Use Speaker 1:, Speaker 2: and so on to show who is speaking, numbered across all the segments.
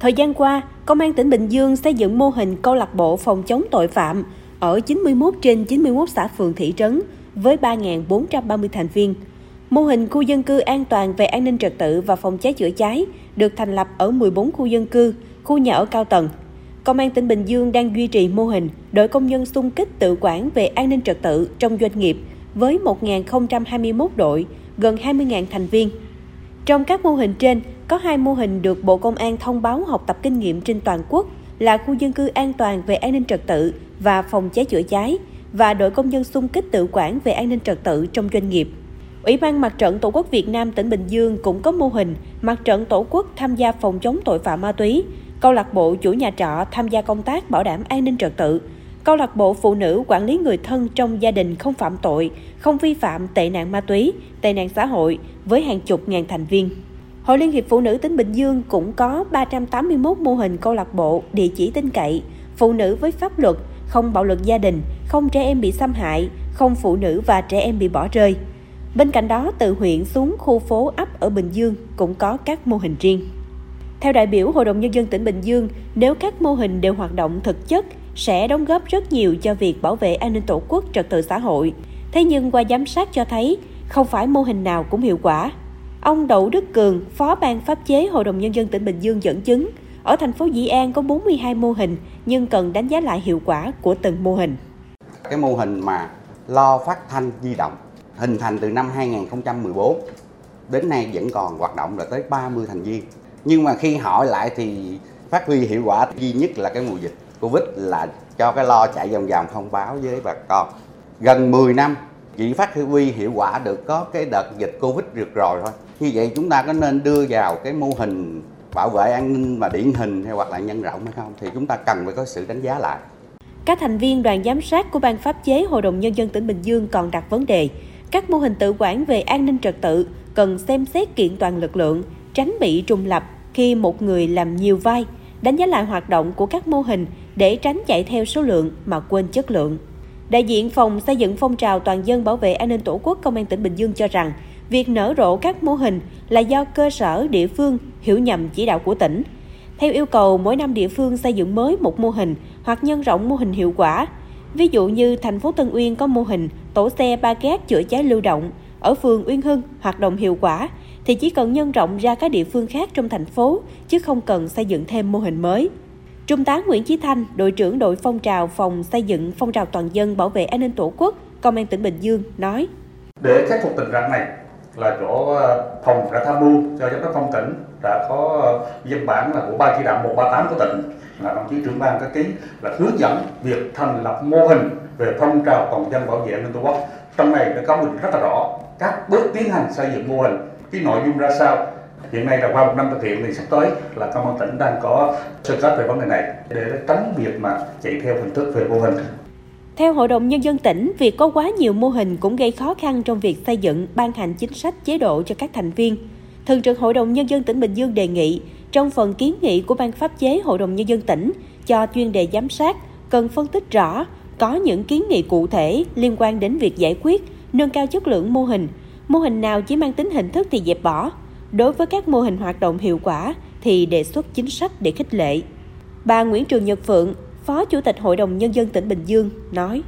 Speaker 1: Thời gian qua, Công an tỉnh Bình Dương xây dựng mô hình câu lạc bộ phòng chống tội phạm ở 91 trên 91 xã phường thị trấn với 3.430 thành viên. Mô hình khu dân cư an toàn về an ninh trật tự và phòng cháy chữa cháy được thành lập ở 14 khu dân cư, khu nhà ở cao tầng. Công an tỉnh Bình Dương đang duy trì mô hình đội công nhân xung kích tự quản về an ninh trật tự trong doanh nghiệp với 1.021 đội, gần 20.000 thành viên. Trong các mô hình trên, có hai mô hình được Bộ Công an thông báo học tập kinh nghiệm trên toàn quốc là khu dân cư an toàn về an ninh trật tự và phòng cháy chữa cháy và đội công nhân xung kích tự quản về an ninh trật tự trong doanh nghiệp. Ủy ban Mặt trận Tổ quốc Việt Nam tỉnh Bình Dương cũng có mô hình Mặt trận Tổ quốc tham gia phòng chống tội phạm ma túy, câu lạc bộ chủ nhà trọ tham gia công tác bảo đảm an ninh trật tự, câu lạc bộ phụ nữ quản lý người thân trong gia đình không phạm tội, không vi phạm tệ nạn ma túy, tệ nạn xã hội với hàng chục ngàn thành viên. Hội Liên hiệp Phụ nữ tỉnh Bình Dương cũng có 381 mô hình câu lạc bộ địa chỉ tin cậy, phụ nữ với pháp luật, không bạo lực gia đình, không trẻ em bị xâm hại, không phụ nữ và trẻ em bị bỏ rơi. Bên cạnh đó, từ huyện xuống khu phố ấp ở Bình Dương cũng có các mô hình riêng. Theo đại biểu Hội đồng Nhân dân tỉnh Bình Dương, nếu các mô hình đều hoạt động thực chất, sẽ đóng góp rất nhiều cho việc bảo vệ an ninh tổ quốc trật tự xã hội. Thế nhưng qua giám sát cho thấy, không phải mô hình nào cũng hiệu quả. Ông Đậu Đức Cường, Phó ban pháp chế Hội đồng Nhân dân tỉnh Bình Dương dẫn chứng, ở thành phố Dĩ An có 42 mô hình nhưng cần đánh giá lại hiệu quả của từng mô hình.
Speaker 2: Cái mô hình mà lo phát thanh di động hình thành từ năm 2014 đến nay vẫn còn hoạt động là tới 30 thành viên. Nhưng mà khi hỏi lại thì phát huy hiệu quả duy nhất là cái mùa dịch Covid là cho cái lo chạy vòng vòng thông báo với bà con. Gần 10 năm chỉ phát huy hiệu quả được có cái đợt dịch Covid được rồi thôi. Như vậy chúng ta có nên đưa vào cái mô hình bảo vệ an ninh mà điển hình hay hoặc là nhân rộng hay không thì chúng ta cần phải có sự đánh giá lại.
Speaker 1: Các thành viên đoàn giám sát của Ban pháp chế Hội đồng Nhân dân tỉnh Bình Dương còn đặt vấn đề các mô hình tự quản về an ninh trật tự cần xem xét kiện toàn lực lượng, tránh bị trùng lập khi một người làm nhiều vai, đánh giá lại hoạt động của các mô hình để tránh chạy theo số lượng mà quên chất lượng. Đại diện phòng xây dựng phong trào toàn dân bảo vệ an ninh tổ quốc công an tỉnh Bình Dương cho rằng, việc nở rộ các mô hình là do cơ sở địa phương hiểu nhầm chỉ đạo của tỉnh. Theo yêu cầu, mỗi năm địa phương xây dựng mới một mô hình hoặc nhân rộng mô hình hiệu quả. Ví dụ như thành phố Tân Uyên có mô hình tổ xe ba gác chữa cháy lưu động ở phường Uyên Hưng hoạt động hiệu quả thì chỉ cần nhân rộng ra các địa phương khác trong thành phố chứ không cần xây dựng thêm mô hình mới. Trung tá Nguyễn Chí Thanh, đội trưởng đội phong trào phòng xây dựng phong trào toàn dân bảo vệ an ninh tổ quốc, Công an tỉnh Bình Dương nói:
Speaker 3: Để khắc phục tình trạng này là chỗ ờ, phòng đã tham mưu cho giám đốc công tỉnh đã có ờ, văn bản là của ban chỉ đạo 138 của tỉnh. Là đồng chí trưởng ban các ký là hướng dẫn việc thành lập mô hình về phong trào toàn dân bảo vệ an ninh tổ quốc. Trong này đã có mình rất là rõ các bước tiến hành xây dựng mô hình cái nội dung ra sao hiện nay là qua một năm thực hiện thì sắp tới là công an tỉnh đang có sơ kết về vấn đề này để tránh việc mà chạy theo hình thức về mô hình
Speaker 1: theo Hội đồng Nhân dân tỉnh, việc có quá nhiều mô hình cũng gây khó khăn trong việc xây dựng, ban hành chính sách chế độ cho các thành viên. Thường trực Hội đồng Nhân dân tỉnh Bình Dương đề nghị, trong phần kiến nghị của Ban pháp chế Hội đồng Nhân dân tỉnh cho chuyên đề giám sát, cần phân tích rõ có những kiến nghị cụ thể liên quan đến việc giải quyết, nâng cao chất lượng mô hình. Mô hình nào chỉ mang tính hình thức thì dẹp bỏ. Đối với các mô hình hoạt động hiệu quả thì đề xuất chính sách để khích lệ. Bà Nguyễn Trường Nhật Phượng, Phó Chủ tịch Hội đồng Nhân dân tỉnh Bình Dương nói.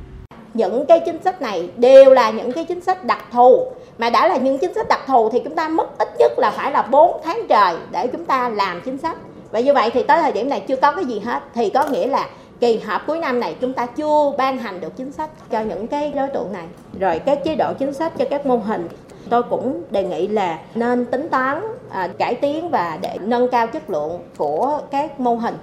Speaker 4: Những cái chính sách này đều là những cái chính sách đặc thù. Mà đã là những chính sách đặc thù thì chúng ta mất ít nhất là phải là 4 tháng trời để chúng ta làm chính sách. Và như vậy thì tới thời điểm này chưa có cái gì hết. Thì có nghĩa là kỳ họp cuối năm này chúng ta chưa ban hành được chính sách cho những cái đối tượng này. Rồi các chế độ chính sách cho các mô hình tôi cũng đề nghị là nên tính toán à, cải tiến và để nâng cao chất lượng của các mô hình.